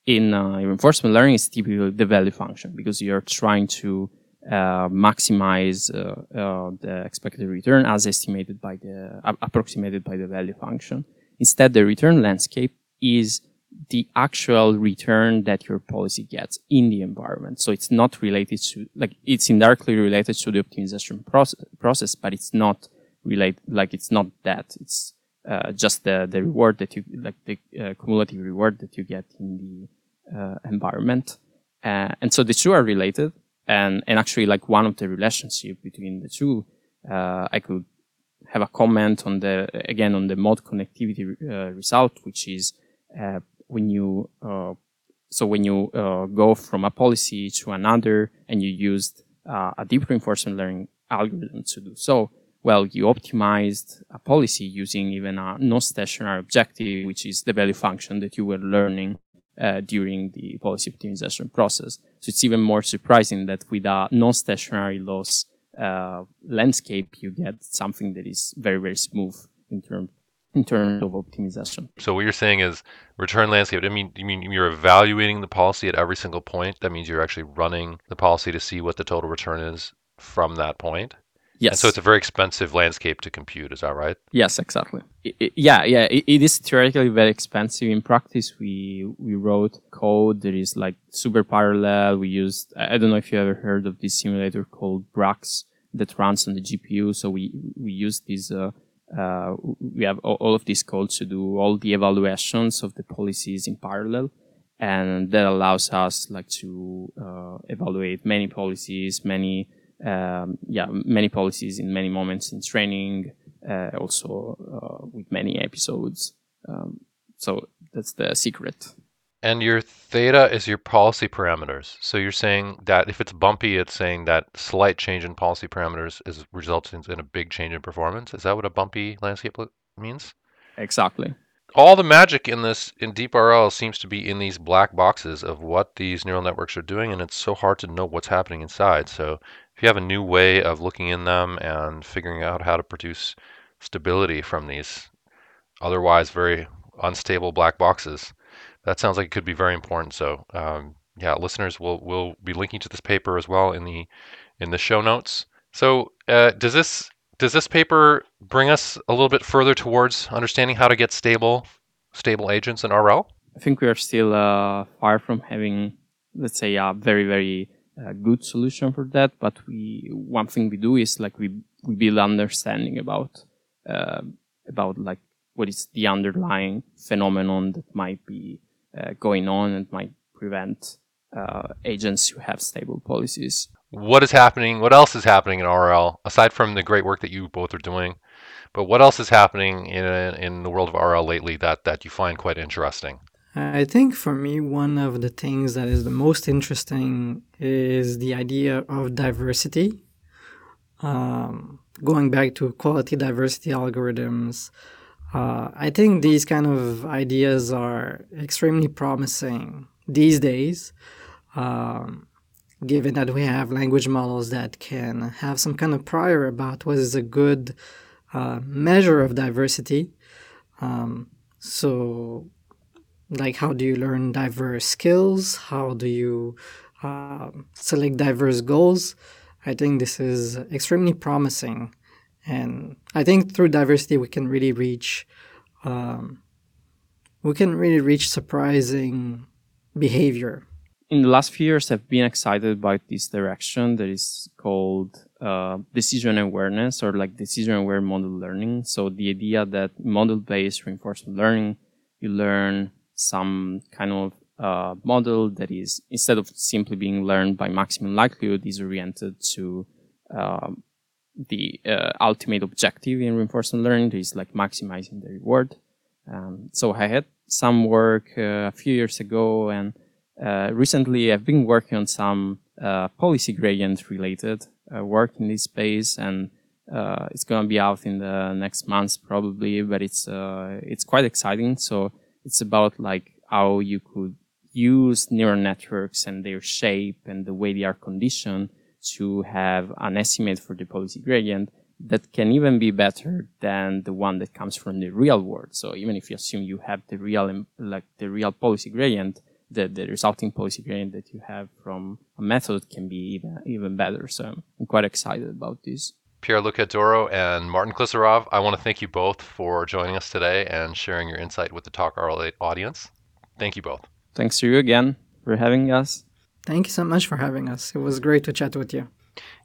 in uh, reinforcement learning is typically the value function because you're trying to uh, maximize uh, uh the expected return as estimated by the approximated by the value function. Instead, the return landscape is the actual return that your policy gets in the environment. So it's not related to like it's indirectly related to the optimization process, process but it's not related like it's not that. It's uh, just the, the reward that you like the uh, cumulative reward that you get in the uh, environment. Uh, and so the two are related. And and actually like one of the relationship between the two uh, i could have a comment on the again on the mode connectivity result which is when you so when you go from a policy to another and you used a deep reinforcement learning algorithm to do so well, you optimized a policy using even a non-stationary objective, which is the value function that you were learning uh, during the policy optimization process. So it's even more surprising that with a non-stationary loss uh, landscape, you get something that is very, very smooth in terms in terms of optimization. So what you're saying is return landscape. I mean, you mean you're evaluating the policy at every single point. That means you're actually running the policy to see what the total return is from that point. Yes. And so it's a very expensive landscape to compute. Is that right? Yes, exactly. It, it, yeah, yeah. It, it is theoretically very expensive. In practice, we we wrote code that is like super parallel. We used I don't know if you ever heard of this simulator called Brax that runs on the GPU. So we we use this. Uh, uh, we have all of these codes to do all the evaluations of the policies in parallel and that allows us like to uh, evaluate many policies many um, yeah, many policies in many moments in training, uh, also uh, with many episodes. Um, so that's the secret. And your theta is your policy parameters. So you're saying that if it's bumpy, it's saying that slight change in policy parameters is resulting in a big change in performance. Is that what a bumpy landscape means? Exactly all the magic in this in DeepRL seems to be in these black boxes of what these neural networks are doing, and it's so hard to know what's happening inside. So if you have a new way of looking in them and figuring out how to produce stability from these otherwise very unstable black boxes, that sounds like it could be very important. So um, yeah, listeners will will be linking to this paper as well in the in the show notes. So uh, does this does this paper bring us a little bit further towards understanding how to get stable stable agents in RL? I think we are still uh, far from having, let's say, a very, very uh, good solution for that. But we, one thing we do is like we, we build understanding about, uh, about like what is the underlying phenomenon that might be uh, going on and might prevent uh, agents who have stable policies. What is happening? What else is happening in RL aside from the great work that you both are doing? But what else is happening in in the world of RL lately that that you find quite interesting? I think for me, one of the things that is the most interesting is the idea of diversity. Um, going back to quality diversity algorithms, uh, I think these kind of ideas are extremely promising these days, um, given that we have language models that can have some kind of prior about what is a good uh, measure of diversity. Um, so, like, how do you learn diverse skills? How do you uh, select diverse goals? I think this is extremely promising. And I think through diversity, we can really reach, um, we can really reach surprising behavior. In the last few years, I've been excited about this direction that is called uh, decision awareness or like decision aware model learning. So the idea that model based reinforcement learning, you learn some kind of uh, model that is instead of simply being learned by maximum likelihood is oriented to um, the uh, ultimate objective in reinforcement learning is like maximizing the reward. Um, so I had some work uh, a few years ago, and uh, recently I've been working on some uh, policy gradient related uh, work in this space, and it's going to be out in the next months probably. But it's it's quite exciting. So it's about like how you could use neural networks and their shape and the way they are conditioned to have an estimate for the policy gradient that can even be better than the one that comes from the real world. So even if you assume you have the real, like the real policy gradient, the, the resulting policy gradient that you have from a method can be even, even better. So I'm quite excited about this. Pierluca D'Oro and Martin Klissarov, I want to thank you both for joining us today and sharing your insight with the Talk RL audience. Thank you both. Thanks to you again for having us. Thank you so much for having us. It was great to chat with you.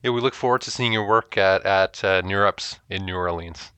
Yeah, we look forward to seeing your work at, at uh, NeurIPS in New Orleans.